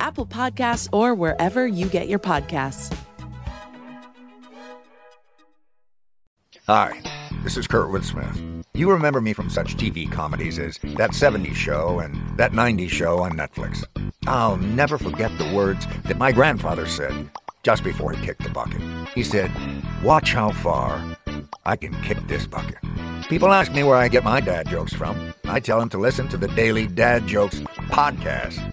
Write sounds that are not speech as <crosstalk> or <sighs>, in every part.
Apple Podcasts, or wherever you get your podcasts. Hi, this is Kurt Smith. You remember me from such TV comedies as That 70s Show and That 90s Show on Netflix. I'll never forget the words that my grandfather said just before he kicked the bucket. He said, Watch how far I can kick this bucket. People ask me where I get my dad jokes from. I tell them to listen to the Daily Dad Jokes podcast.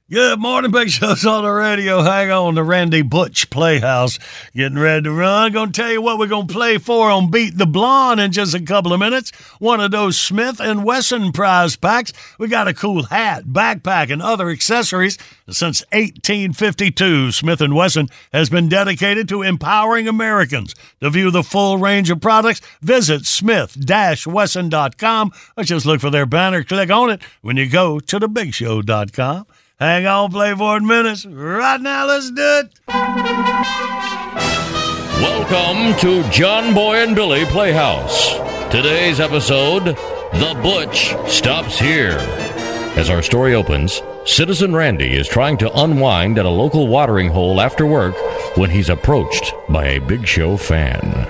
Good morning, Big Show's on the radio. Hang on, the Randy Butch Playhouse getting ready to run. Gonna tell you what we're gonna play for on Beat the Blonde in just a couple of minutes. One of those Smith and Wesson prize packs. We got a cool hat, backpack, and other accessories. Since 1852, Smith and Wesson has been dedicated to empowering Americans. To view the full range of products, visit smith-wesson.com or just look for their banner. Click on it when you go to thebigshow.com. Hang on, play for minutes. Right now, let's do it. Welcome to John Boy and Billy Playhouse. Today's episode The Butch Stops Here. As our story opens, Citizen Randy is trying to unwind at a local watering hole after work when he's approached by a Big Show fan.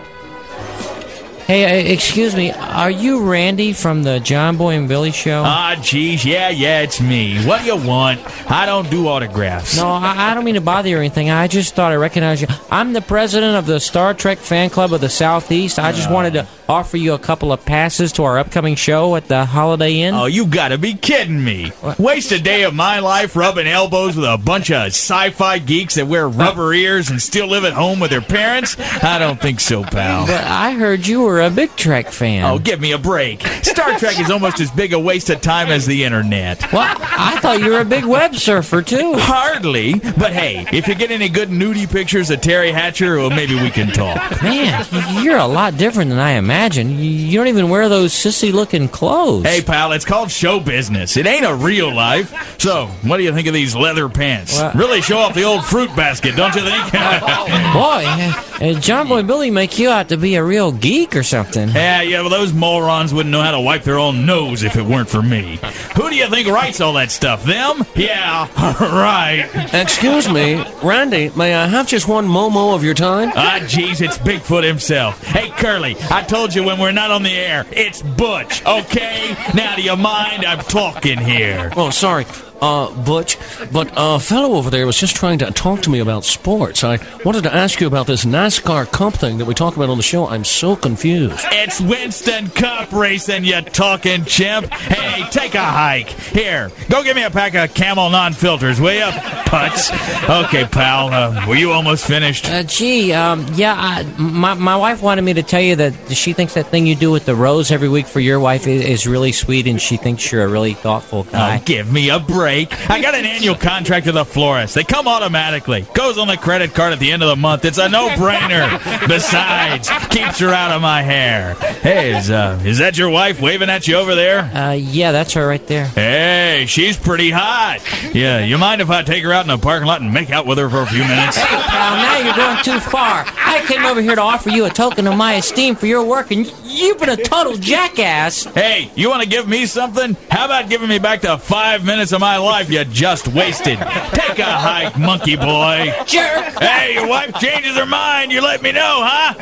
Hey, uh, excuse me, are you Randy from the John Boy and Billy show? Ah, geez, yeah, yeah, it's me. What do you want? I don't do autographs. No, I, I don't mean to bother you or anything. I just thought I recognized you. I'm the president of the Star Trek fan club of the Southeast. I just wanted to offer you a couple of passes to our upcoming show at the Holiday Inn. Oh, you gotta be kidding me. What? Waste a day of my life rubbing elbows with a bunch of sci fi geeks that wear rubber ears and still live at home with their parents? I don't think so, pal. But I heard you were a big Trek fan. Oh, give me a break. Star Trek is almost as big a waste of time as the internet. Well, I thought you were a big web surfer, too. Hardly, but hey, if you get any good nudie pictures of Teri Hatcher, well, maybe we can talk. Man, you're a lot different than I imagined. You- You don't even wear those sissy looking clothes. Hey, pal, it's called show business. It ain't a real life. So, what do you think of these leather pants? Well- really show off the old fruit basket, don't you think? <laughs> Boy, uh, John Boy Billy make you out to be a real geek or something. yeah, yeah, well, those morons wouldn't know how to wipe their own nose if it weren't for me. Who do you think writes all that stuff? Them? Yeah, <laughs> right. Excuse me, Randy, may I have just one Momo of your time? Ah, jeez, it's Bigfoot himself. Hey, Curly, I told you when we're not on the air, it's Butch, okay? Now, do you mind? I'm talking here. Oh, sorry, uh, Butch, but a fellow over there was just trying to talk to me about sports. I wanted to ask you about this NASCAR Cup thing that we talk about on the show. I'm so confused. It's Winston Cup racing, you talking chimp. Hey, take a hike. Here, go get me a pack of Camel non-filters, will you? Putz. Okay, pal, uh, were you almost finished? Uh, gee, um, yeah, I, my, my wife wanted me to tell you that she thinks that thing you do with the rose every week for your wife is, is really sweet, and she thinks you're a really thoughtful guy. Oh, give me a break. I got an annual contract with the florist. They come automatically. Goes on the credit card at the end of the month. It's a no-brainer. <laughs> Besides, keeps her out of my hair. Hey, is, uh, is that your wife waving at you over there? Uh, yeah, that's her right there. Hey, she's pretty hot. Yeah, you mind if I take her out in the parking lot and make out with her for a few minutes? Pal, now you're going too far. I came over here to offer you a token of my esteem for your work, and you've been a total jackass. Hey, you want to give me something? How about giving me back the five minutes of my life you just wasted. Take a hike, monkey boy. Jerk. Hey, your wife changes her mind. You let me know, huh?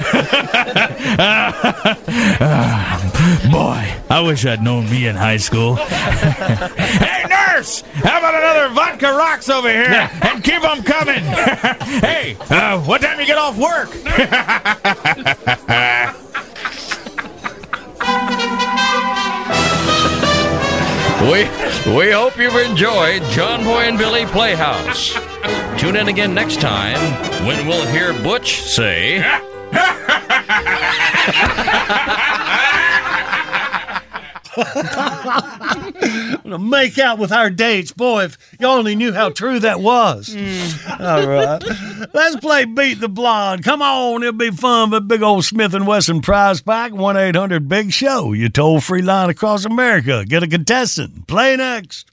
<laughs> boy, I wish I'd known me in high school. <laughs> hey, nurse! How about another vodka rocks over here? And keep them coming. <laughs> hey, uh, what time you get off work? We we hope you've enjoyed John Boy and Billy Playhouse. Tune in again next time when we'll hear Butch say. <laughs> to make out with our dates. Boy, if y'all only knew how true that was. Mm. All right. Let's play Beat the Blonde. Come on, it'll be fun. But big old Smith and Wesson prize pack, 1 800 Big Show. You toll free line across America. Get a contestant. Play next.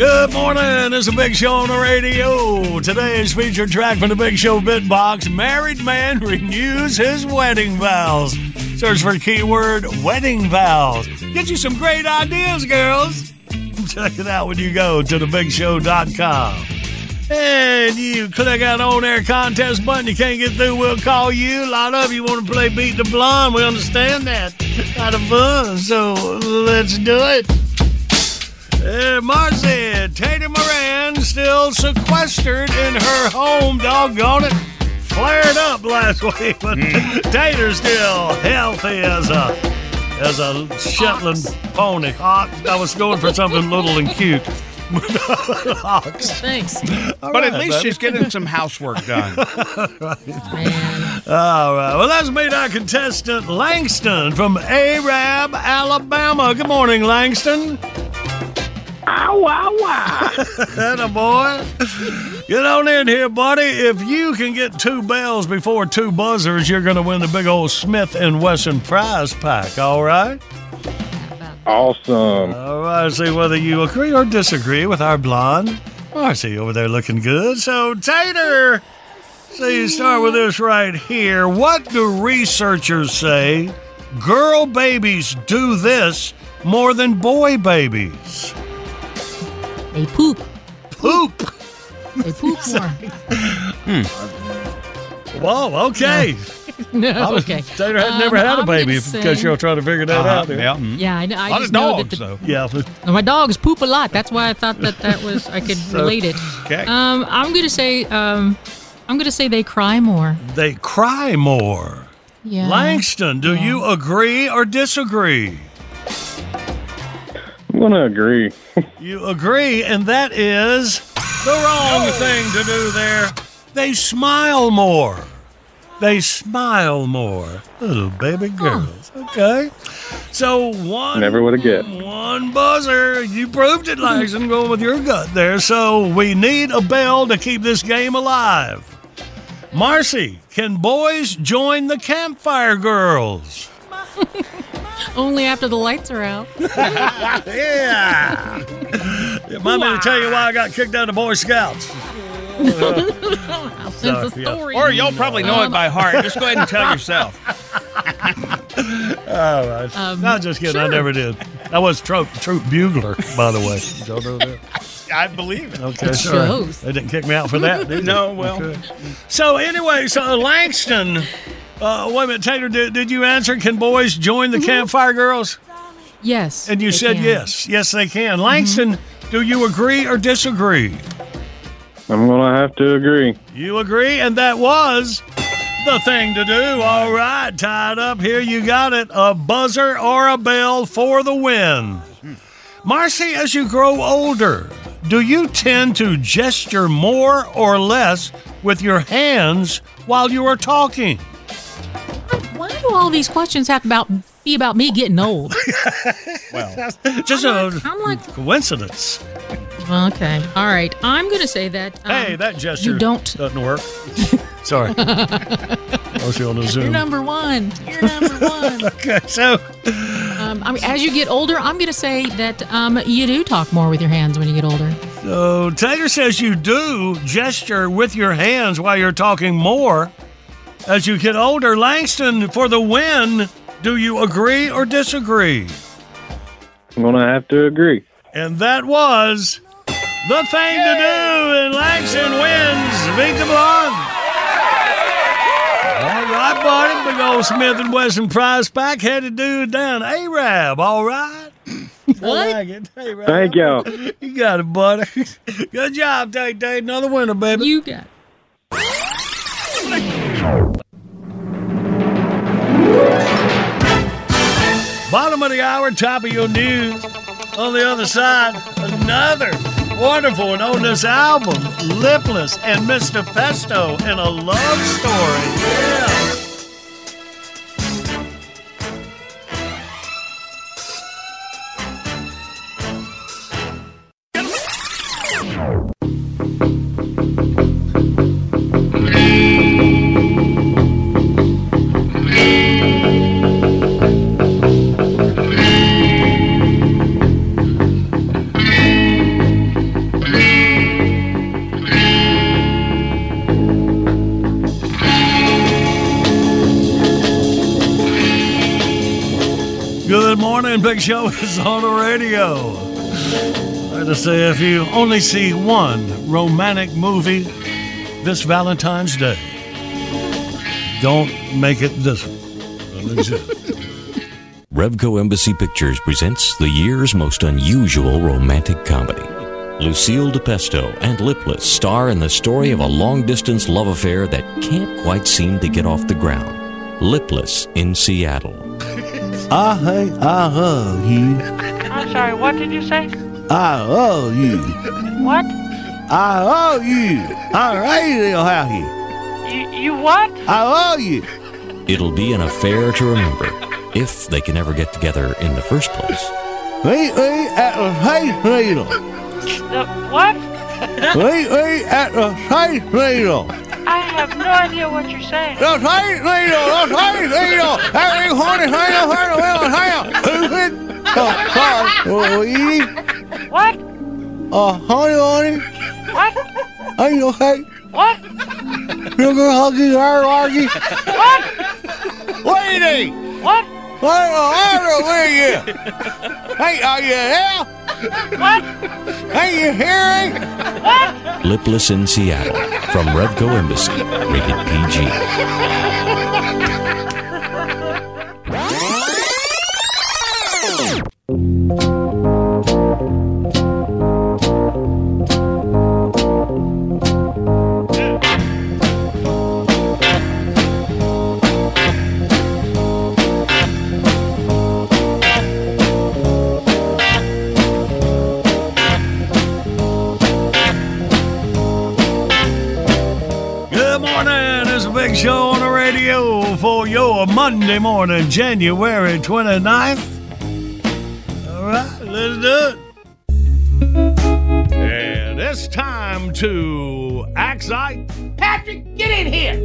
Good morning. It's a big show on the radio. Today's featured track from the Big Show Bitbox Married Man <laughs> Renews His Wedding Vows. Search for keyword wedding vows. Get you some great ideas, girls. <laughs> Check it out when you go to thebigshow.com. And you click that on air contest button. You can't get through, we'll call you. A lot of you want to play Beat the Blonde. We understand that. <laughs> Kind of fun. So let's do it. Uh, Marcy, Tater Moran still sequestered in her home. Doggone it. Flared up last <laughs> week, but Tater's still healthy as a as a Shetland pony. Ox. I was going for something little and cute. <laughs> Ox. Thanks. All but at least baby. she's getting some housework done. Man. <laughs> All right. Well, let's meet our contestant, Langston from Arab, Alabama. Good morning, Langston. Ow, ow, wow. That a boy. Get on in here, buddy. If you can get two bells before two buzzers, you're going to win the big old Smith and Wesson prize pack. All right. Awesome. All right. See whether you agree or disagree with our blonde. Oh, Marcy over there looking good. So, Tater, so you start with this right here. What do researchers say? Girl babies do this more than boy babies. They poop. Poop. They poop <laughs> more. Whoa, okay. no, <laughs> I was- okay. Tater had Um, never had a I'm baby gonna because say- you're trying to figure that Uh-huh, out. there. yeah. mhm. Yeah, I, know- I A lot just of know dogs, that the, though. Yeah. <laughs> but- my dogs poop a lot. That's why I thought that that was I could relate it. Okay. Um, I'm gonna say um, I'm gonna say they cry more. They cry more. Yeah. Langston, do you agree or disagree? I'm going to agree. <laughs> You agree, and that is the wrong thing to do there. They smile more. They smile more. Little baby girls. Okay. So one Never would have guessed. one buzzer. You proved it, Langston, going with your gut there. So we need a bell to keep this game alive. Marcy, can boys join the campfire girls? <laughs> Only after the lights are out. <laughs> yeah. It might be to tell you why I got kicked out of Boy Scouts. I'll send yeah. or y'all probably know it by heart. Just go ahead and tell yourself. <laughs> All right. Um, Not just kidding. I never did. I was troop, troop bugler, by the way. Did y'all know that? I believe it. Okay, It sorry. shows. They didn't kick me out for that, did they? No, well. Okay. So anyway, so Langston, uh, wait a minute, Taylor, did, did you answer? Can boys join the Mm-hmm. campfire girls? Yes. And you said can. yes. Yes, they can. Langston, do you agree or disagree? I'm going to have to agree. You agree, and that was the thing to do. All right, tied up here. You got it. A buzzer or a bell for the win. Marcy, as you grow older, do you tend to gesture more or less with your hands while you are talking? Why do all these questions have to about be about me getting old? <laughs> Well, just I'm a like- I'm like- coincidence. Okay. All right. I'm going to say that. Um, hey, that gesture You don't. doesn't work. <laughs> Sorry. <laughs> I'll show on the Zoom. You're number one. You're number one. okay, so Um, I mean, as you get older, I'm going to say that um, you do talk more with your hands when you get older. So Tater says you do gesture with your hands while you're talking more as you get older. Langston, for the win, do you agree or disagree? I'm gonna have to agree. And that was the thing to do, and Langston wins. Beat the blonde. All right, buddy. Big old Smith and Wesson prize pack had to do down Arab. All right. I like it. Arab. Thank y'all. You got it, buddy. <laughs> Good job, Tate Tate. Another winner, baby. You got Bottom of the hour, top of your news. On the other side, another wonderful one on this album, Lipless and Mr. Pesto and a love story. Yeah. Show <laughs> is on the radio. I to say, if you only see one romantic movie this Valentine's Day, don't make it this one. <laughs> Revco Embassy Pictures presents the year's most unusual romantic comedy. Lucille DePesto and Lipless star in the story of a long distance love affair that can't quite seem to get off the ground. Lipless in Seattle. I hate, I love you. I'm sorry, what did you say? I love you. What? I love you. I really love you. You, you what? I love you. It'll be an affair to remember if they can ever get together in the first place. Meet me at the Space Needle. The what? Meet me at the Space Needle. I have no idea what you're saying. The Space Needle. The Space Needle. Every horny thing I've heard of in town. Stupid. What? Uh, honey, honey. What? Are you okay? What? Sugar huggy, hair largy. What? Lady. What? What the matter with you? Hey, are you there? What? Hey, you hearing? What? Lipless in Seattle from Revco Embassy, rated PG. <laughs> big show on the radio for your Monday morning, January 29th. All right, let's do it. And it's time to act like Patrick, get in here.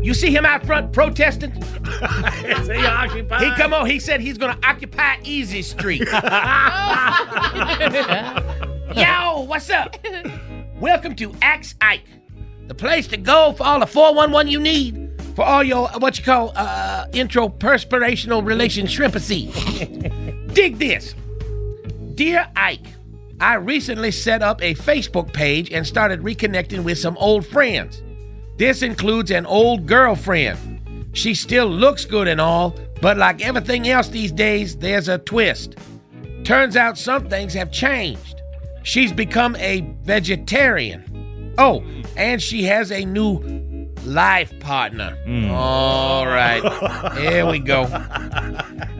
<laughs> you see him out front protesting? <laughs> Is he occupied? He come on, he said he's gonna occupy Easy Street. <laughs> Yo, what's up? Welcome to Axe Ike, the place to go for all the 411 you need for all your what you call uh intro perspirational relation shrimpacy. <laughs> Dig this. Dear Ike, I recently set up a Facebook page and started reconnecting with some old friends. This includes an old girlfriend. She still looks good and all, but like everything else these days, there's a twist. Turns out some things have changed. She's become a vegetarian. Oh, and she has a new life partner. Mm. All right, <laughs> here we go.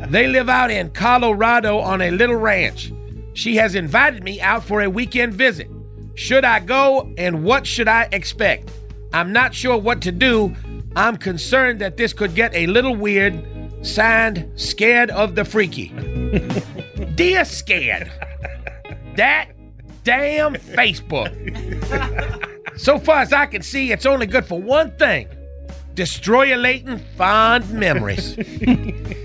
They live out in Colorado on a little ranch. She has invited me out for a weekend visit. Should I go and what should I expect? I'm not sure what to do. I'm concerned that this could get a little weird. Signed, Scared of the Freaky. <laughs> Dear Scared, that damn Facebook. so far as I can see, it's only good for one thing destroy your destroyulating fond memories.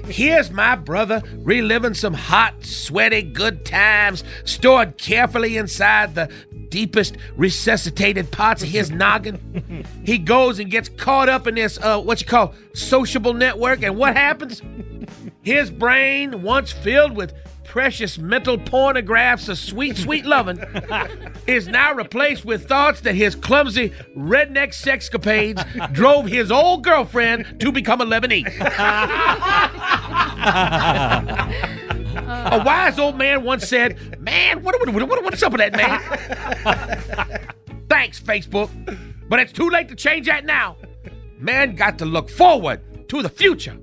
Here's my brother reliving some hot, sweaty good times stored carefully inside the deepest resuscitated parts of his noggin. He goes and gets caught up in this, uh, what you call, sociable network, and what happens? His brain, once filled with precious mental pornographs of sweet, sweet loving, <laughs> is now replaced with thoughts that his clumsy redneck sexcapades drove his old girlfriend to become a Lebanese. a wise old man once said, Man, what, what, what, what's up with that, man? Thanks, Facebook. But it's too late to change that now. Man got to look forward to the future.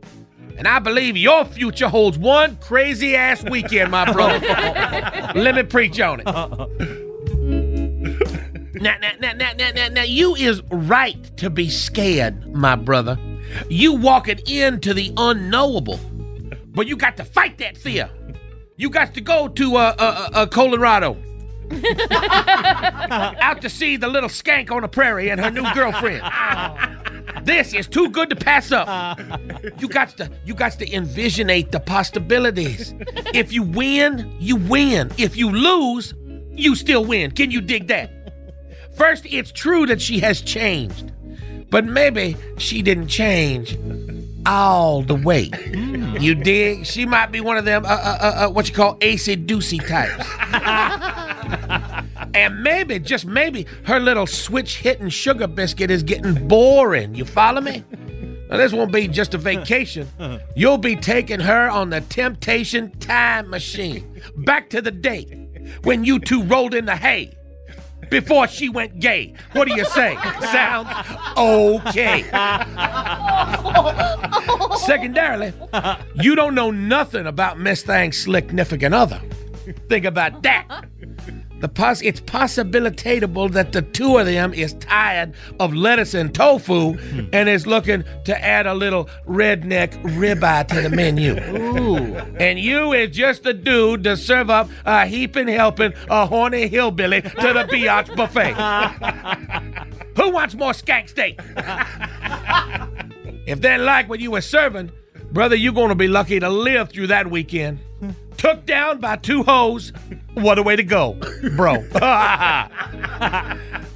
And I believe your future holds one crazy ass weekend, my brother. <laughs> Let me preach on it. <laughs> Now, now, now, now, now, now, now, you is right to be scared, my brother. You walking into the unknowable, but you got to fight that fear. You got to go to uh, uh, uh, Colorado. <laughs> Out to see the little skank on the prairie and her new girlfriend. This is too good to pass up. <laughs> You got to you got to envisionate the possibilities. If you win, you win. If you lose, you still win. Can you dig that? First, it's true that she has changed, but maybe she didn't change all the way. You dig? She might be one of them, uh, uh, uh, uh, what you call acey doocy types. <laughs> and maybe, just maybe, her little switch hitting sugar biscuit is getting boring. You follow me? Now, this won't be just a vacation. You'll be taking her on the temptation time machine back to the day when you two rolled in the hay before she went gay. What do you say? Sounds okay. Secondarily, you don't know nothing about Miss Thang's significant other. Think about that. The poss- it's possibilitatable that the two of them is tired of lettuce and tofu hmm. and is looking to add a little redneck ribeye to the menu. Ooh. And you is just the dude to serve up a heaping helping a horny hillbilly to the biatch buffet. <laughs> Who wants more skank steak? if they like what you were serving, brother, you're gonna be lucky to live through that weekend. Hmm. Took down by two hoes. What a way to go, bro. <laughs>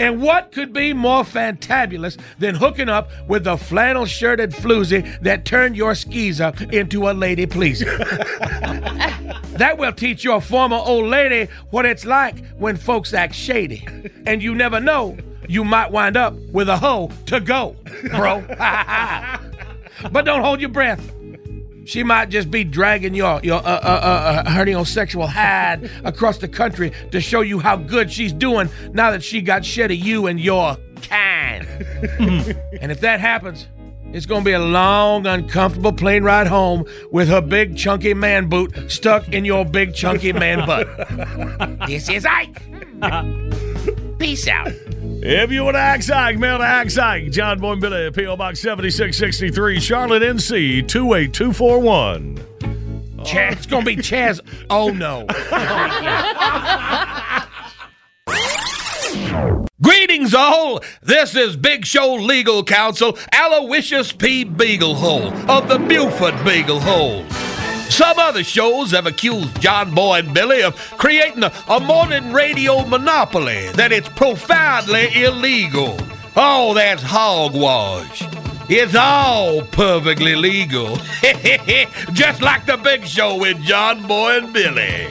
and what could be more fantabulous than hooking up with a flannel shirted floozy that turned your skeezer into a lady pleaser? <laughs> that will teach your former old lady what it's like when folks act shady. And you never know, you might wind up with a hoe to go, bro. <laughs> but don't hold your breath. She might just be dragging your your uh, uh, uh, herniosexual hide <laughs> across the country to show you how good she's doing now that she got shed of you and your kind. <laughs> and if that happens, it's gonna be a long, uncomfortable plane ride home with her big chunky man boot stuck in your big chunky man butt. <laughs> this is Ike. Peace out. If you want to ask Ike, mail to Axe Ike, John Boy and Billy, P.O. Box 7663, Charlotte, NC 28241. Chaz, it's gonna be Chaz. Oh no. Greetings, all. This is Big Show Legal Counsel Aloysius P. Beaglehole of the Buford Beaglehole. Some other shows have accused John Boy and Billy of creating a, a modern radio monopoly, that it's profoundly illegal. Oh, that's hogwash. It's all perfectly legal. <laughs> Just like the big show with John Boy and Billy.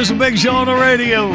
It's a big show on the radio.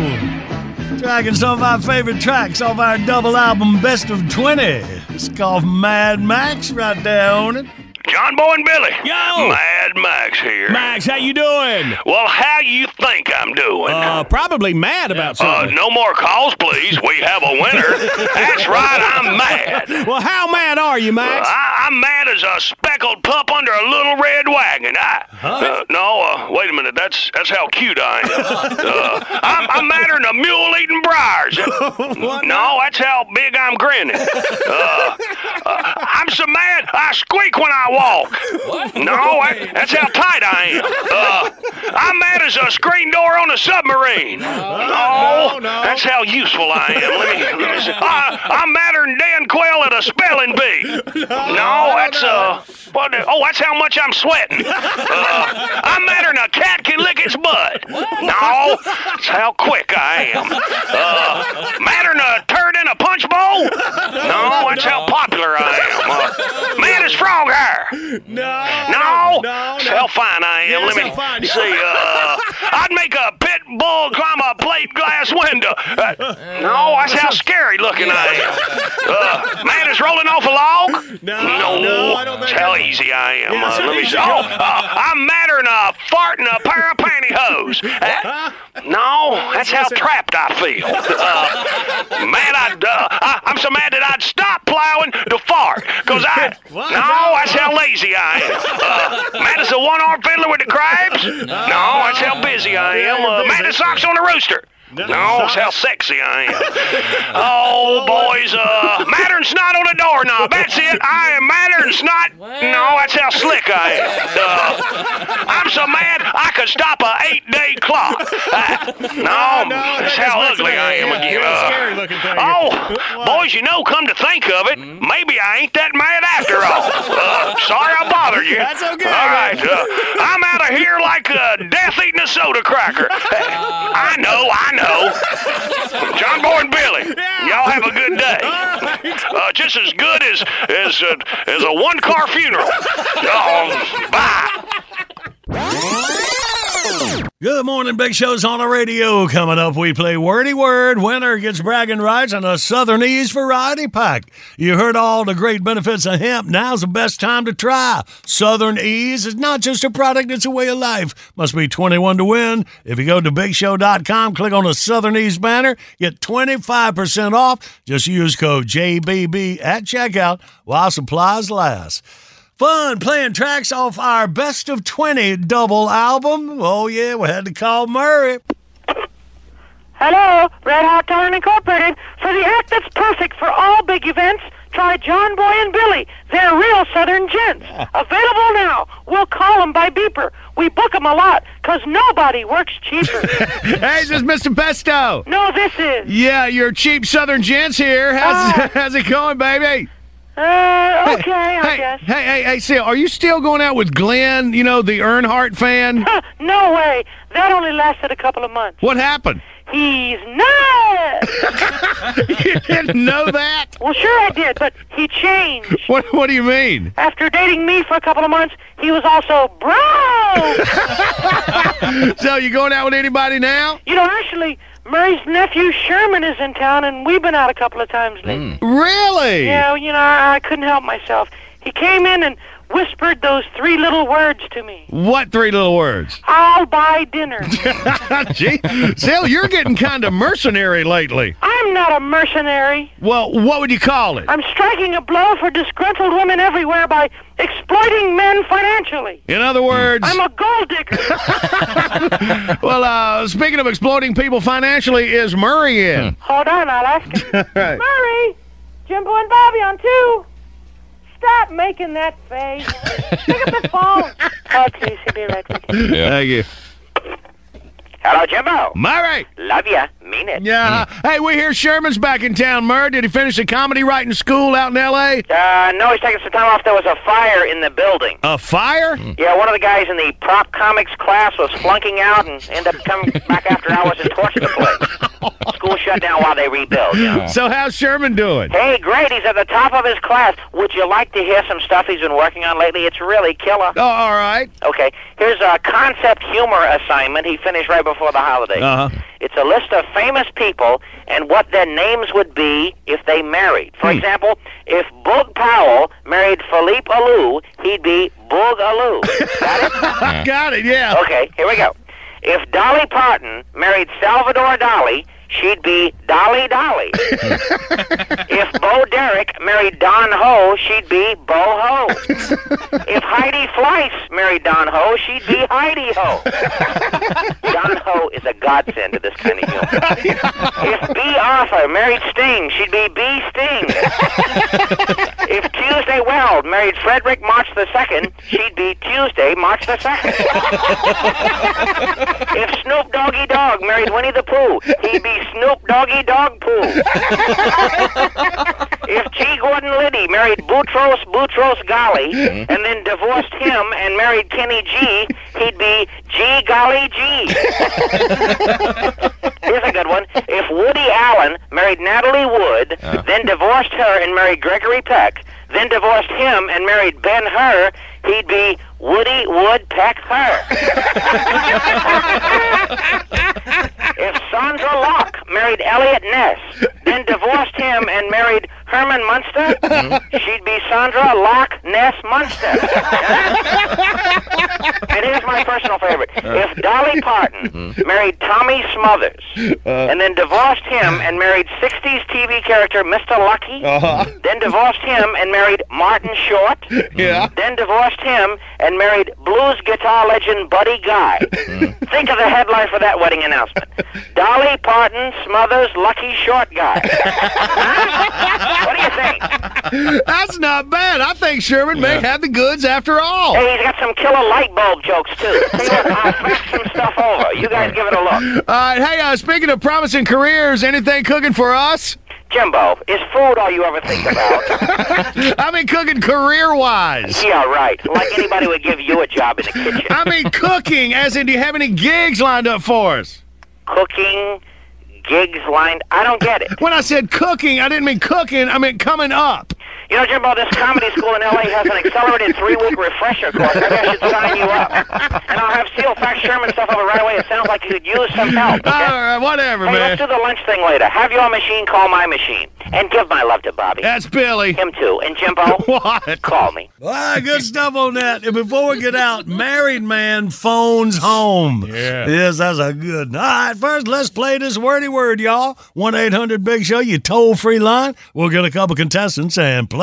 Tracking some of our favorite tracks off our double album Best of 20. It's called Mad Max right there on it. John Boy and Billy. Yo! Mad Max here. Max, how you doing? Well, how you think I'm doing? Uh, probably mad about Uh, something. no more calls, please. We have a winner. That's right, I'm mad. <laughs> Well, how mad are you, Max? I, I'm mad as a speckled pup under a little red wagon. I, uh, no, uh, wait a minute. That's that's how cute I am. <laughs> Uh, I'm, I'm madder than a mule eating briars. <laughs> no, that's how big I'm grinning. Uh, uh, I'm so mad I squeak when I walk. No, that- that's how tight I am. Uh, I'm mad as a screen door on a submarine. No, that's how useful I am. Let me, let me see. I, I'm madder than Dan Quayle at a spelling bee. <laughs> No, that's uh, what? Oh, that's how much I'm sweating. <laughs> Uh, I'm madder than a cat can lick its butt. No, that's how quick I am. Uh, madder than a turd in a punch bowl. <laughs> No, that's how popular I am. Uh, man is frog hair. No, no, that's how fine I am. Yes, Let me fine. see. Uh, <laughs> I'd make a pit bull climb a plate glass window. Uh, no, that's how scary looking I am. Uh, man is rolling off a log. No, no, I don't that's how easy I am. Uh, let me see. Oh, uh, I'm madder than a fart in a pair of pantyhose. Uh, no, that's how trapped I feel. Uh, man, I'd, uh, I, I'm so mad that I'd stop plowing to fart. Cause I, <laughs> no, that's how lazy I am. Uh, mad as a one-armed fiddler with the crabs. No, that's how busy I am. Uh, mad as socks on a rooster. No, that's how sexy I am. <laughs> Oh, boys, uh, madder than snot on a doorknob. That's it. I am madder than snot. No, that's how slick I am. Uh, I'm so mad I could stop a eight-day clock. Uh, <laughs> no, that's how ugly I am again. Uh, Oh, <laughs> boys, you know, come to think of it, maybe I ain't that mad after all. Uh, sorry I bothered you. That's okay, All right, uh, I'm out of here like a death eating a soda cracker. I know, I know. John Boy and Billy, y'all have a good day. Uh, just as good as as uh, as a one car funeral. Oh, bye. Good morning, Big Show's on the radio. Coming up, we play Wordy Word. Winner gets bragging rights on a Southern Ease Variety Pack. You heard all the great benefits of hemp. Now's the best time to try. Southern Ease is not just a product, it's a way of life. Must be 21 to win. If you go to BigShow.com, click on the Southern Ease banner, get 25% off. Just use code JBB at checkout while supplies last. Fun playing tracks off our Best of 20 double album. Oh, yeah, we had to call Murray. Hello, Red Hot Talent Incorporated. For the act that's perfect for all big events, try John Boy and Billy. They're real Southern gents. <laughs> Available now. We'll call them by beeper. We book them a lot, 'cause nobody works cheaper. <laughs> hey, this is Mr. Pesto. no, this is. Yeah, your cheap Southern gents here. How's, ah. <laughs> how's it going, baby? Uh, okay, I hey, guess. Hey, hey, hey, Sil, are you still going out with Glenn, you know, the Earnhardt fan? <laughs> no way. That only lasted a couple of months. what happened? He's nuts! <laughs> you didn't know that? Well, sure I did, but he changed. <laughs> What What do you mean? After dating me for a couple of months, he was also broke. so you going out with anybody now? you know, actually, Murray's nephew Sherman is in town, and we've been out a couple of times lately. Hmm. Really? Yeah, you know, I, I couldn't help myself. He came in and whispered those three little words to me. What three little words? I'll buy dinner. <laughs> Gee, Sil, you're getting kind of mercenary lately. I'm not a mercenary. Well, what would you call it? I'm striking a blow for disgruntled women everywhere by exploiting men financially. In other words, I'm a gold digger. <laughs> well, uh, speaking of exploiting people financially, is Murray in? Hold on, I'll ask him. <laughs> Right. Murray, Jimbo and Bobby on two. Stop making that face. Pick up the phone. <laughs> Oh, please, he'll be right with you. Thank you. Hello, Jimbo. Murray. Love ya. Mean it. Yeah. Hey, we hear Sherman's back in town, Murray. Did he finish the comedy writing school out in L.A.? Uh, no, he's taking some time off. There was a fire in the building. A fire? Yeah, one of the guys in the prop comics class was flunking out and ended up coming back after hours and torched the place. <laughs> School shut down while they rebuild. You know? So how's Sherman doing? Hey, great. He's at the top of his class. Would you like to hear some stuff he's been working on lately? It's really killer. Oh, all right. Okay, here's a concept humor assignment he finished right before the holiday. Uh huh. It's a list of famous people and what their names would be if they married. For example, if Boog Powell married Felipe Alou, he'd be Boog Alou. <laughs> Got it? Got it. Yeah. Okay, here we go. If Dolly Parton married Salvador Dali, she'd be Dolly Dolly. <laughs> if Bo Derek married Don Ho, she'd be Bo Ho. <laughs> if Heidi Fleiss married Don Ho, she'd be Heidi Ho. <laughs> Don Ho is a godsend to this kind of humor. if Bea Arthur married Sting, she'd be Bea Sting. if Tuesday Weld married Frederick March the Second, she'd be Tuesday March the Second. if Snoop Doggy Dogg married Winnie the Pooh, he'd be Snoop Doggy Dogg Pooh. <laughs> if G. Gordon Liddy married Boutros Boutros Ghali mm-hmm. and then divorced him and married Kenny G, he'd be G. Golly G. <laughs> Here's a good one. If Woody Allen married Natalie Wood, uh. then divorced her and married Gregory Peck, then divorced him and married Ben Hur, he'd be Woody Woodpecker. <laughs> If Sondra Locke married Eliot Ness, then divorced him and married Herman Munster, mm-hmm. she'd be Sondra Locke Ness Munster. <laughs> and here's my personal favorite. Uh. If Dolly Parton mm-hmm. married Tommy Smothers, uh. and then divorced him and married 60s TV character Mr. Lucky, Uh-huh. then divorced him and married Martin Short, Yeah. then divorced him and married blues guitar legend Buddy Guy. Think of the headline for that wedding announcement. Dolly Parton Smothers Lucky Short Guy. what do you think? That's not bad. I think Sherman may have the goods after all. Hey, he's got some killer light bulb jokes too. <laughs> I'll fix some stuff over. You guys give it a look. All right. Hey, uh, speaking of promising careers, anything cooking for us? Jimbo, is food all you ever think about? <laughs> I mean, cooking career-wise. yeah, right. Like anybody would give you a job in the kitchen. I mean, cooking. As in, do you have any gigs lined up for us? Cooking, gigs lined. I don't get it. When I said cooking, I didn't mean cooking. I meant coming up. You know, Jimbo, this comedy school in L.A. has an accelerated three-week refresher course. Maybe I should sign you up. And I'll have Seal Fax Sherman stuff over right away. It sounds like you could use some help. Okay? All right, whatever, hey, man. let's do the lunch thing later. Have your machine call my machine. And give my love to Bobby. That's Billy. Him too. And Jimbo, <laughs> what? call me. All right, good stuff on that. And before we get out, married man phones home. Yeah. Yes, that's a good. one. All right, first let's play this wordy word, y'all. One eight hundred Big Show, you toll free line. We'll get a couple contestants and play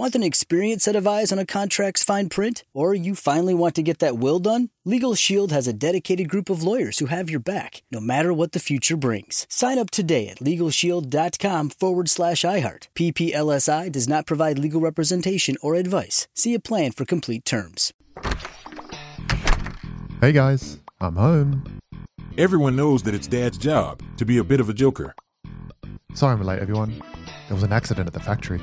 Want an experienced set of eyes on a contract's fine print? Or you finally want to get that will done? Legal Shield has a dedicated group of lawyers who have your back, no matter what the future brings. Sign up today at LegalShield.com forward slash iHeart. PPLSI does not provide legal representation or advice. See a plan for complete terms. Hey guys, I'm home. Everyone knows that it's Dad's job to be a bit of a joker. Sorry I'm late, everyone. There was an accident at the factory.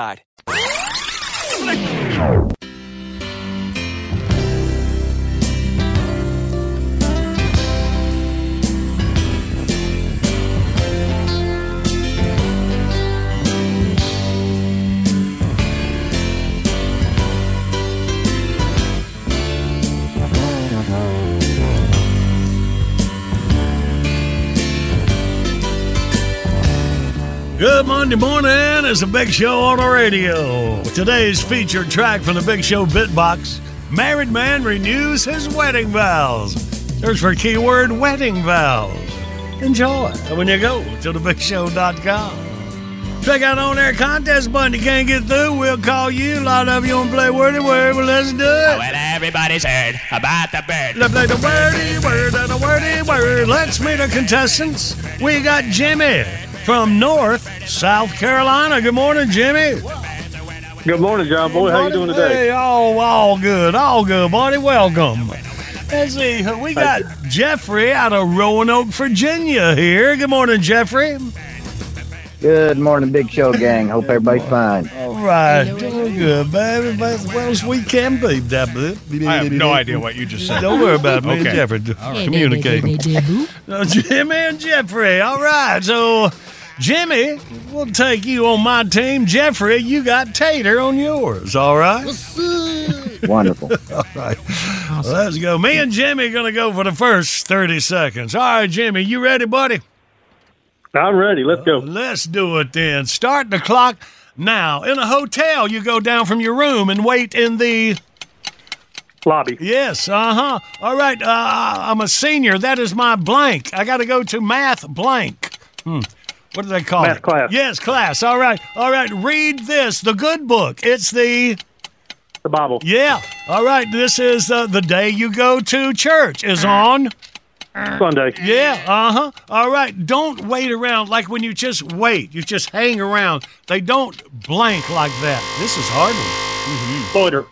side. Good Monday morning. It's a big show on the radio. Today's featured track from the Big Show Bitbox Married Man Renews His Wedding Vows. Search for keyword wedding vows. Enjoy And when you go to thebigshow.com. Check out on air contest button. You can't get through, we'll call you. A lot of you want to play wordy word. Well, let's do it. Well, everybody's heard about the bird. Let's play the wordy word and the wordy word. Let's meet our contestants. We got Jimmy from North South Carolina. Good morning, Jimmy. Good morning, John Boy. How you doing today? Hey, all, all good, all good, buddy. Welcome. Let's see, we got Jeffrey out of Roanoke, Virginia here. Good morning, Jeffrey. Good morning, Big Show gang. Hope everybody's fine. All right, doing good, baby. As well as we can be. That I have no idea what you just said. Don't worry about it. Me and Okay. Jeffrey do- All right. communicating. <laughs> So, Jimmy and Jeffrey. All right. So, Jimmy, we'll take you on my team. Jeffrey, you got Tater on yours. All right. Wonderful. <laughs> All right. Let's go. Me and Jimmy are going to go for the first 30 seconds. All right, Jimmy, you ready, buddy? I'm ready. Let's go. Let's do it then. Start the clock now. In a hotel, you go down from your room and wait in the lobby. Yes, uh huh. All right, uh, I'm a senior. That is my blank. I got to go to math blank. Hmm. What do they call Math it? class. Yes, class. All right, all right. Read this. The good book. It's the the Bible. Yeah. All right. This is uh, the day you go to church. Is on. Sunday. Yeah, uh huh. All right. Don't wait around like when you just wait. You just hang around. They don't blank like that. This is hard one. Loiter.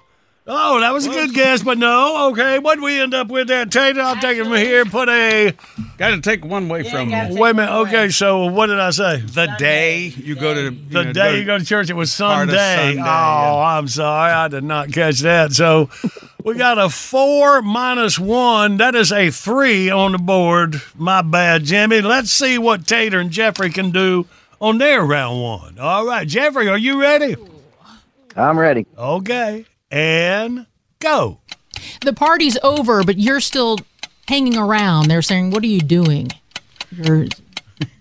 Oh, that was a good guess, but no. Okay, what would we end up with there, Tater? I'll take it from here. Put a. Got to take one way from Wait a minute. Okay, so what did I say? the day you go to you The know, day you go to church, it was Part of Sunday. Sunday, oh, I'm sorry. I did not catch that. So we got a four minus one. That is a three on the board. My bad, Jimmy. Let's see what Tater and Jeffrey can do on their round one. All right, Jeffrey, are you ready? I'm ready. Okay. And go. The party's over, but you're still hanging around. They're saying, "What are you doing?" You're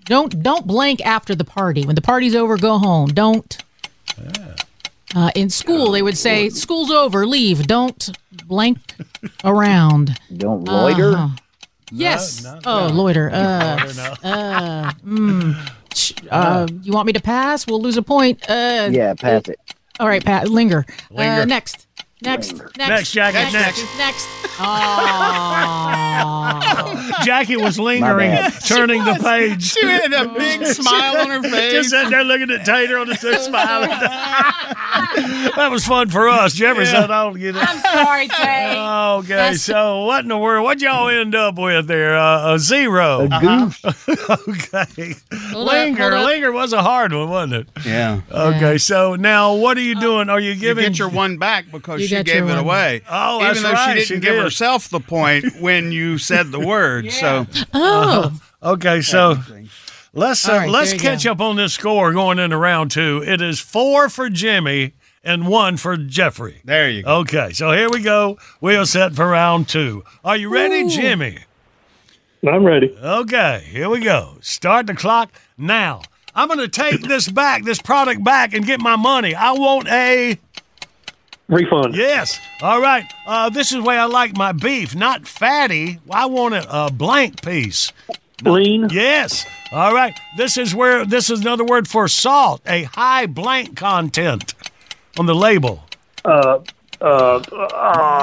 don't don't blank after the party. When the party's over, go home. Don't. Uh, in school, they would say, "School's over, leave." Don't blank around. Don't loiter. Uh-huh. Yes. oh, loiter. Uh, uh, mm. Uh, you want me to pass? We'll lose a point. Uh, Yeah, pass it. All right, Pat. Linger. Uh, Linger. next. Next. Next. Next, Jackie, Next. next. Next. Oh. <laughs> Jackie was lingering, bad. turning the page. She had a big <laughs> smile on her face. Just sitting there looking at Tater on the side, smiling. <laughs> that was fun for us. Jeffrey said, "I don't get it." I'm sorry, Tay. Okay, That's- so what in the world? What'd y'all end up with there? Uh, a zero. A goose. okay. Hold Linger. up. Linger was a hard one, wasn't it? Yeah. Okay, so now what are you doing? Are you You giving get your one back because You she got gave it one. away. Oh, even that's though right, she she didn't give did. herself the point <laughs> when you said the word. So Oh. Okay, so let's uh, All right, let's catch go. up on this score going into round two. It is four for Jimmy and one for Jeffrey. there you go. Okay, so here we go. We're set for round two. Are you ready, Jimmy? I'm ready. Okay, here we go. Start the clock now. I'm going to take this back, this product back, and get my money. I want a. Refund. Yes. All right. Uh, this is the way I like my beef, not fatty. I want a, a blank piece. Lean. Yes. All right. This is where this is another word for salt. A high blank content on the label. Uh, uh, uh,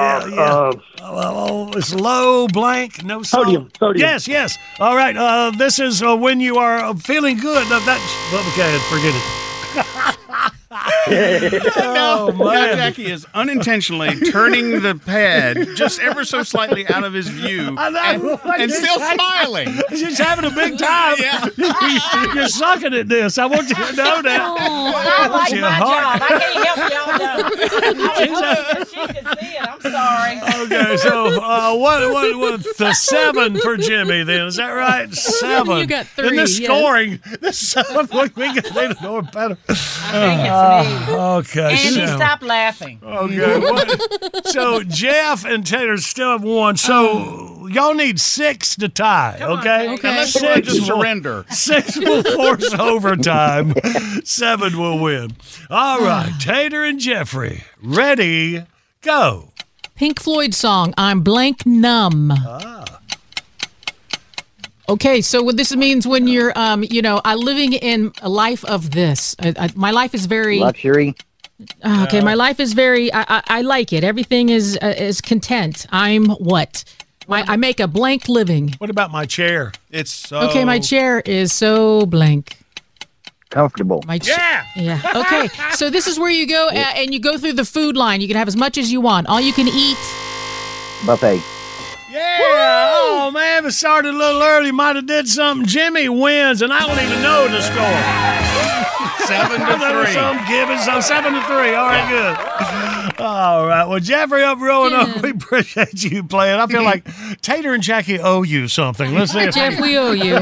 Yeah, yeah. uh, Oh, it's low blank, no salt. Sodium, sodium. Yes, yes. All right. Uh, this is uh, when you are uh, feeling good. No, that's okay. Forget it. <laughs> no, man. Jackie is unintentionally turning the pad just ever so slightly out of his view <laughs> I and, <laughs> and still smiling. She's having a big time. Yeah. You're sucking at this. I want you to know that. I like my heart- job. I can't help y'all though. I was that she could see it. I'm sorry. Okay, so uh, what, what, what, the seven for Jimmy then? Is that right? Seven. You got In three, the yes. scoring, the seven, we, we got they know it better. I think it's me. Uh, okay, Andy, so, stop laughing. Okay, <laughs> what, so Jeff and Taylor still have one. So y'all need six to tie. Okay, Okay. Unless Six someone just will- surrender. Six will <laughs> force overtime. Seven will win. All <sighs> right, Tater and Jeffrey, ready, go. Pink Floyd song, I'm blank numb. Okay, so what this means when you're, um, you know, I living in a life of this. I, I, my life is very Luxury. Ah, okay. My life is very. I, I, I like it. Everything is uh, is content. I'm what? My, I make a blank living. What about my chair? It's so Okay, my chair is so blank. Comfortable. My chair. Yeah. Okay. <laughs> So this is where you go uh, and you go through the food line. You can have as much as you want. All you can eat. Buffet. Yeah. Oh man, it started a little early. Might have did something. Jimmy wins, and I don't even know the score. seven to <laughs> three. Some given, so oh, seven to three. All right, good. All right. Well, Jeffrey up Roanoke, we appreciate you playing. I feel like Tater and Jackie owe you something. Let's see. if <laughs> Jeff, we owe you.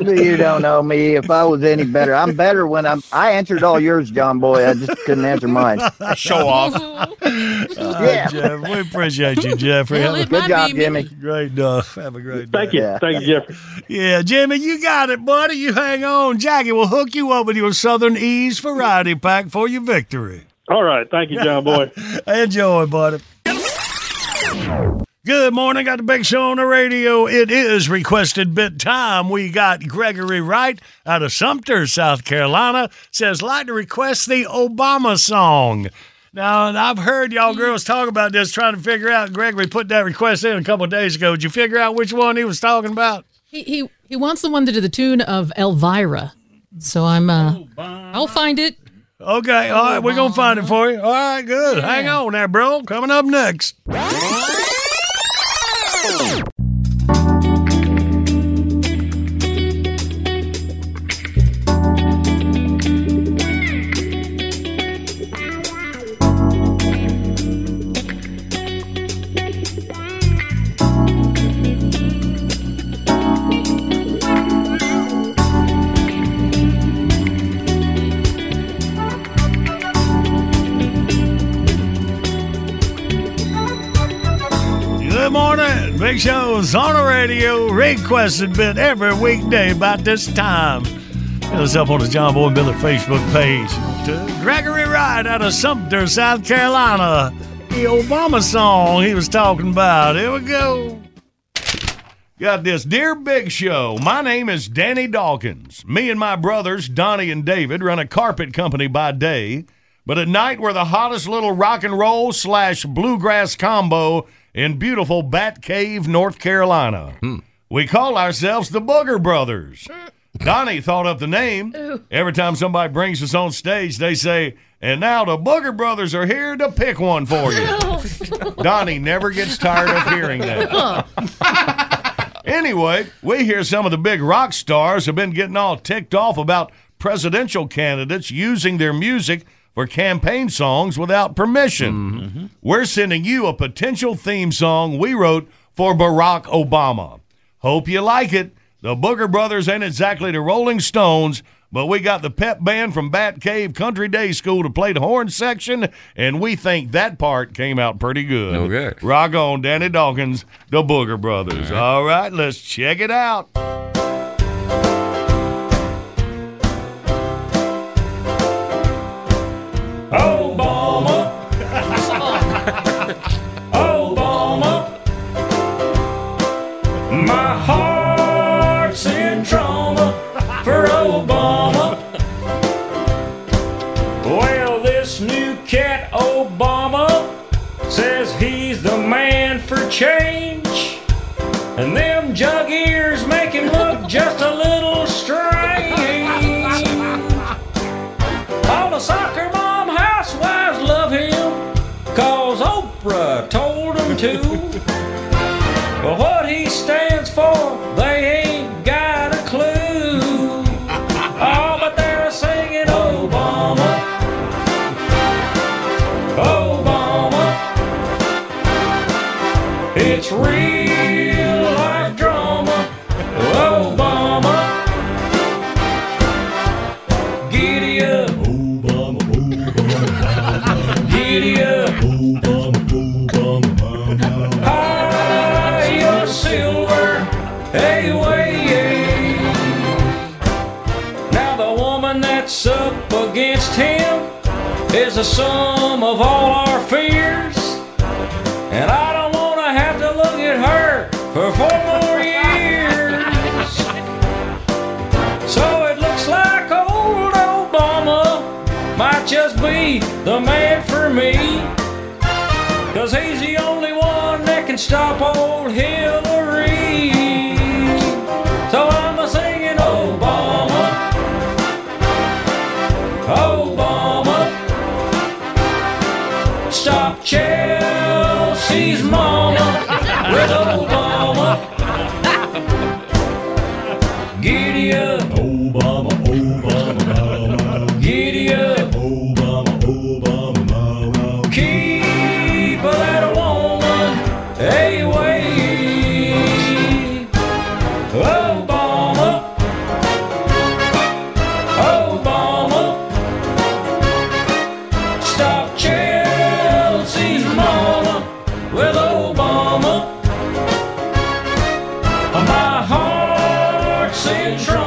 <laughs> you don't know me. If I was any better, I'm better when I'm. I answered all yours, John Boy. I just couldn't answer mine. <laughs> Show off. yeah. Jeff, we appreciate you, Jeffrey. Well, a Good job, be me. Jimmy. great enough. Have a great day. thank you. Yeah. Thank you, Jeffrey. Yeah, Jimmy, you got it, buddy. You hang on. Jackie will hook you up with your Southern Ease variety pack for your victory. All right. Thank you, John Boy. <laughs> Enjoy, buddy. Good morning. Got the big show on the radio. It is requested bit time. We got Gregory Wright out of Sumter, South Carolina. Says, like to request the Obama song. Now, I've heard y'all girls talk about this, trying to figure out. Gregory put that request in a couple of days ago. Did you figure out which one he was talking about? He he he wants the one to do the tune of Elvira. So I'm. uh I'll find it. Okay, all right, we're gonna find it for you. All right, good. Hang on there, bro. Coming up next. Big Show's on the radio, requested bit every weekday about this time. Hit us up on the John Boy and Billy Facebook page. To Gregory Wright out of Sumter, South Carolina. The Obama song he was talking about. Here we go. Got this. Dear Big Show, my name is Danny Dawkins. Me and my brothers, Donnie and David, run a carpet company by day, but at night we're the hottest little rock and roll slash bluegrass combo in beautiful Bat Cave, North Carolina. Hmm. We call ourselves the Booger Brothers. <laughs> Donnie thought up the name. Every time somebody brings us on stage, they say, and now the Booger Brothers are here to pick one for you. <laughs> Donnie never gets tired of hearing that. Anyway, we hear some of the big rock stars have been getting all ticked off about presidential candidates using their music for campaign songs without permission. Mm-hmm. We're sending you a potential theme song we wrote for Barack Obama. Hope you like it. The Booger Brothers ain't exactly the Rolling Stones, but we got the pep band from Bat Cave Country Day School to play the horn section, and we think that part came out pretty good. Okay. Rock on, Danny Dawkins, the Booger Brothers. All right, let's check it out. Man for change. And them jug ears make him look just a little stop Obama. My heart's in trauma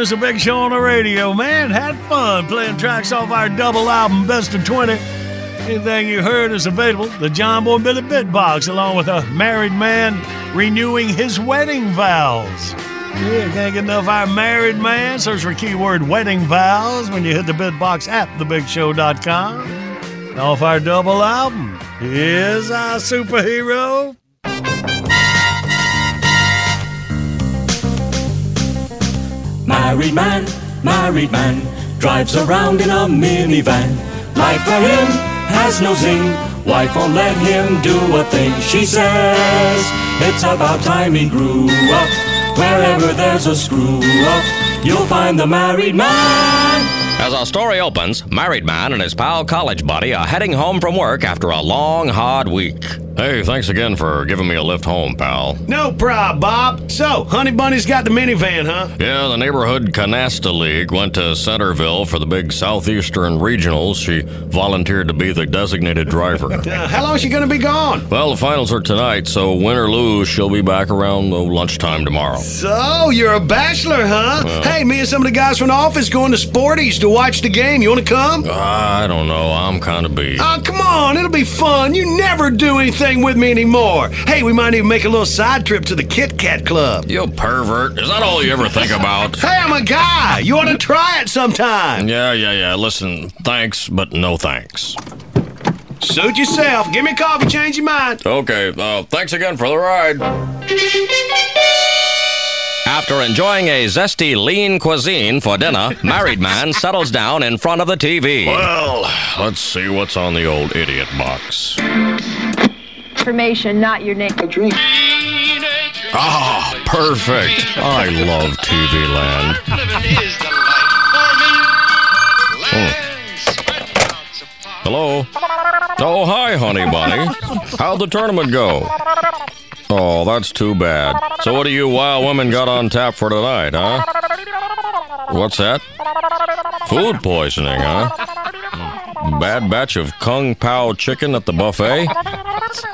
morning. It's a big show on the radio, man. Had fun playing tracks off our double album, Best of 20. Anything you heard is available. The John Boy Billy Bit Box, along with a married man renewing his wedding vows. Yeah, can't get enough our married man. Search for keyword wedding vows when you hit the bit box at thebigshow.com. Off our double album, here's our superhero. Married man, married man, drives around in a minivan. Life for him has no zing. Wife won't let him do a thing. She says it's about time he grew up. Wherever there's a screw up, you'll find the married man. As our story opens, married man and his pal college buddy are heading home from work after a long, hard week. Hey, thanks again for giving me a lift home, pal. No prob, Bob. So, Honey Bunny's got the minivan, huh? Yeah, the neighborhood Canasta League went to Centerville for the big Southeastern Regionals. She volunteered to be the designated driver. <laughs> Uh, how long is she gonna be gone? well, the finals are tonight, so win or lose, she'll be back around lunchtime tomorrow. So, you're a bachelor, huh? Well. hey, me and some of the guys from the office going to Sporties to watch the game. You wanna come? I don't know. I'm kind of beat. Oh, come on, it'll be fun. You never do anything with me anymore. Hey, we might even make a little side trip to the Kit Kat Club. You pervert. Is that all you ever think about? <laughs> Hey, I'm a guy. You ought to try it sometime. Yeah, yeah, yeah. Listen, thanks, but no thanks. Suit yourself. Give me a coffee, change your mind. Okay, uh, thanks again for the ride. After enjoying a zesty lean cuisine for dinner, married man <laughs> settles down in front of the TV. Well, let's see what's on the old idiot box. Information, not your name. drink. Ah, perfect. I love TV land. Hmm. Hello? Oh, hi, honey bunny. How'd the tournament go? Oh, that's too bad. So, what do you wild women got on tap for tonight, huh? What's that? Food poisoning, huh? bad batch of Kung Pao chicken at the buffet?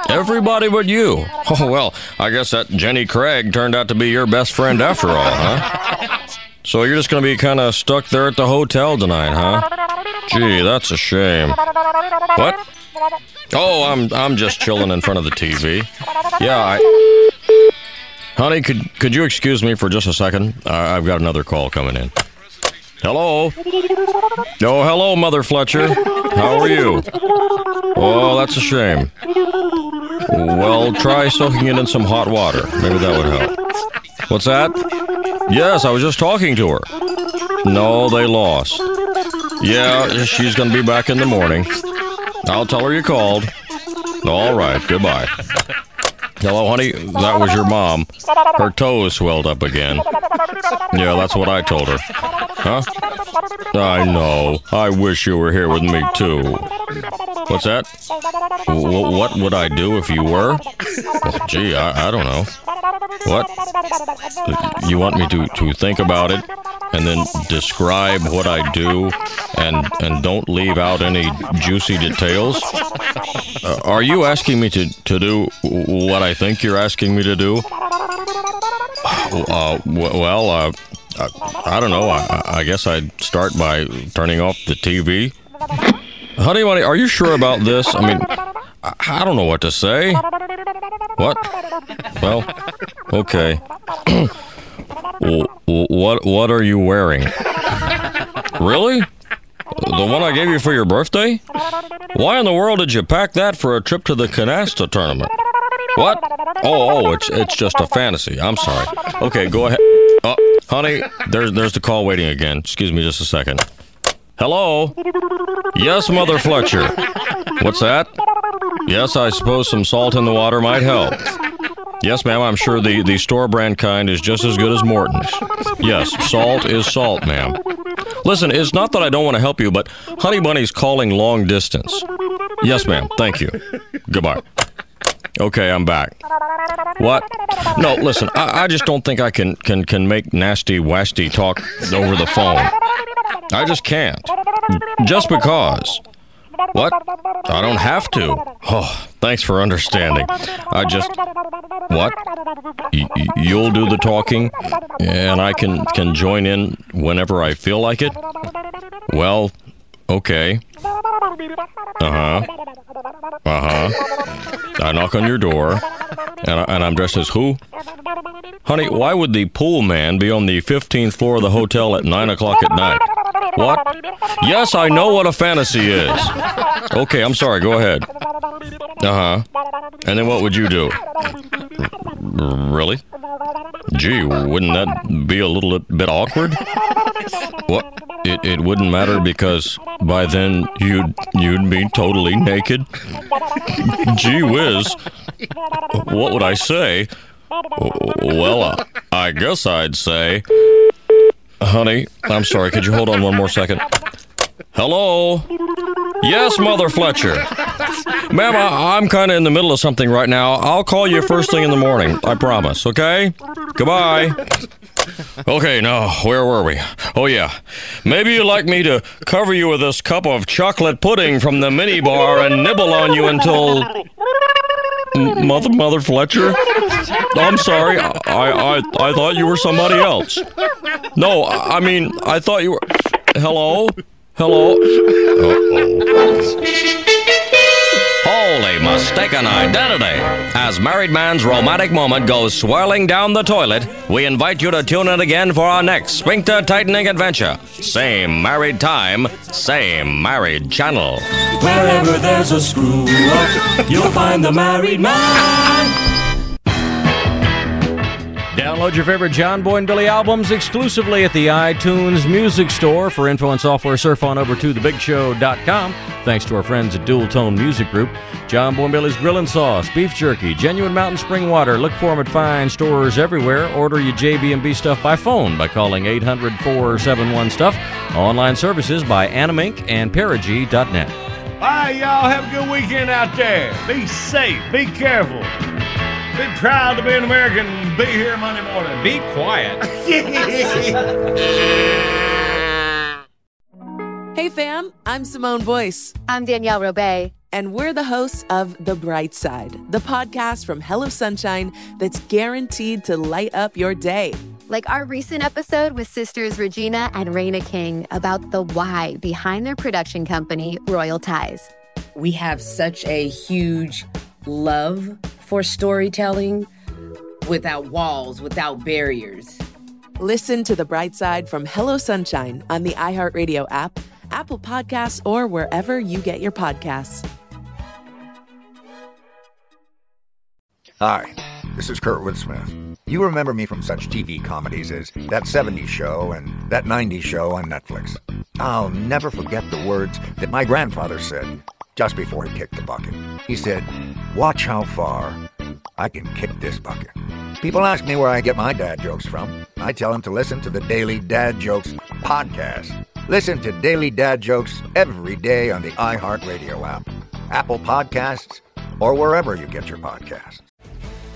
Everybody but you. <laughs> Oh, well, I guess that Jenny Craig turned out to be your best friend after all, huh? So you're just gonna be kind of stuck there at the hotel tonight, huh? Gee, that's a shame. What? Oh, I'm I'm just chilling in front of the TV. Yeah, I. Honey, could could you excuse me for just a second? I I've got another call coming in. Hello. Oh, hello, Mother Fletcher. How are you? Oh, that's a shame. Well, try soaking it in some hot water. Maybe that would help. What's that? Yes, I was just talking to her. No, they lost. Yeah, she's going to be back in the morning. I'll tell her you called. All right, goodbye. Hello, honey. That was your mom. Her toes swelled up again. Yeah, that's what I told her. Huh? I know. I wish you were here with me, too. What's that? W- what would I do if you were? Well, gee, I, I don't know. What? You want me to, to think about it and then describe what I do and and don't leave out any juicy details? Uh, are you asking me to, to do what I think you're asking me to do? Uh, well, uh, I, I don't know. I, I guess I'd start by turning off the TV. Honey, honey, are you sure about this? I mean, I, I don't know what to say. What? Well, okay. <clears throat> What what are you wearing? Really? The one I gave you for your birthday? Why in the world did you pack that for a trip to the canasta tournament? What? Oh, oh, it's it's just a fantasy. I'm sorry. Okay, go ahead. Oh, honey, there's there's the call waiting again. Excuse me just a second. Hello? Yes, Mother Fletcher. What's that? Yes, I suppose some salt in the water might help. Yes, ma'am, I'm sure the, the store brand kind is just as good as Morton's. Yes, salt is salt, ma'am. Listen, it's not that I don't want to help you, but Honey Bunny's calling long distance. Yes, ma'am, thank you. Goodbye. Okay, I'm back. What? No, listen, I, I just don't think I can, can, can make nasty, wasty talk over the phone. I just can't. Just because. What? I don't have to. Oh, thanks for understanding. I just. What? Y- you'll do the talking, and I can can join in whenever I feel like it. Well, okay. Uh huh. Uh huh. I knock on your door, and, I, I'm dressed as who? Honey, why would the pool man be on the 15th floor of the hotel at 9 o'clock at night? What? Yes, I know what a fantasy is. Okay, I'm sorry. Go ahead. Uh huh. And then what would you do? Really? Gee, wouldn't that be a little bit awkward? What? It, it wouldn't matter because by then you'd you'd be totally naked. Gee whiz. What would I say? Well, uh, I guess I'd say, honey, I'm sorry. Could you hold on one more second? Hello. Yes, Mother Fletcher. Ma'am, I, I'm kind of in the middle of something right now. I'll call you first thing in the morning. I promise. Okay. Goodbye. Okay, now, where were we? Oh, yeah. Maybe you'd like me to cover you with this cup of chocolate pudding from the mini bar and nibble on you until. Mother, Mother Fletcher? I'm sorry. I, I, I thought you were somebody else. No, I I mean, I thought you were. Hello? Hello? Uh-oh. Holy mistaken identity. As Married Man's romantic moment goes swirling down the toilet, we invite you to tune in again for our next sphincter tightening adventure. Same married time, same married channel. Wherever there's a screw up, you'll find the married man. Download your favorite John Boy and Billy albums exclusively at the iTunes Music Store. For info and software, surf on over to thebigshow.com. Thanks to our friends at Dualtone Music Group. John Boy and Billy's Grill and Sauce, Beef Jerky, Genuine Mountain Spring Water. Look for them at fine stores everywhere. Order your JB&B stuff by phone by calling 800-471-STUFF. Online services by Animink and Perigee.net. Hi, y'all. Have a good weekend out there. Be safe. Be careful. Be proud to be an American. Be here Monday morning. Be quiet. <laughs> Hey, fam, I'm Simone Boyce. I'm Danielle Robay. And we're the hosts of The Bright Side, the podcast from Hello Sunshine that's guaranteed to light up your day. Like our recent episode with sisters Regina and Reina King about the why behind their production company, Royal Ties. We have such a huge love for storytelling without walls, without barriers. Listen to The Bright Side from Hello Sunshine on the iHeartRadio app, Apple Podcasts, or wherever you get your podcasts. Hi, this is Kurtwood Smith. You remember me from such TV comedies as That 70s Show and That 90s Show on Netflix. I'll never forget the words that my grandfather said just before he kicked the bucket. He said, Watch how far I can kick this bucket. People ask me where I get my dad jokes from. I tell them to listen to the Daily Dad Jokes podcast. Listen to Daily Dad Jokes every day on the iHeartRadio app, Apple Podcasts, or wherever you get your podcasts.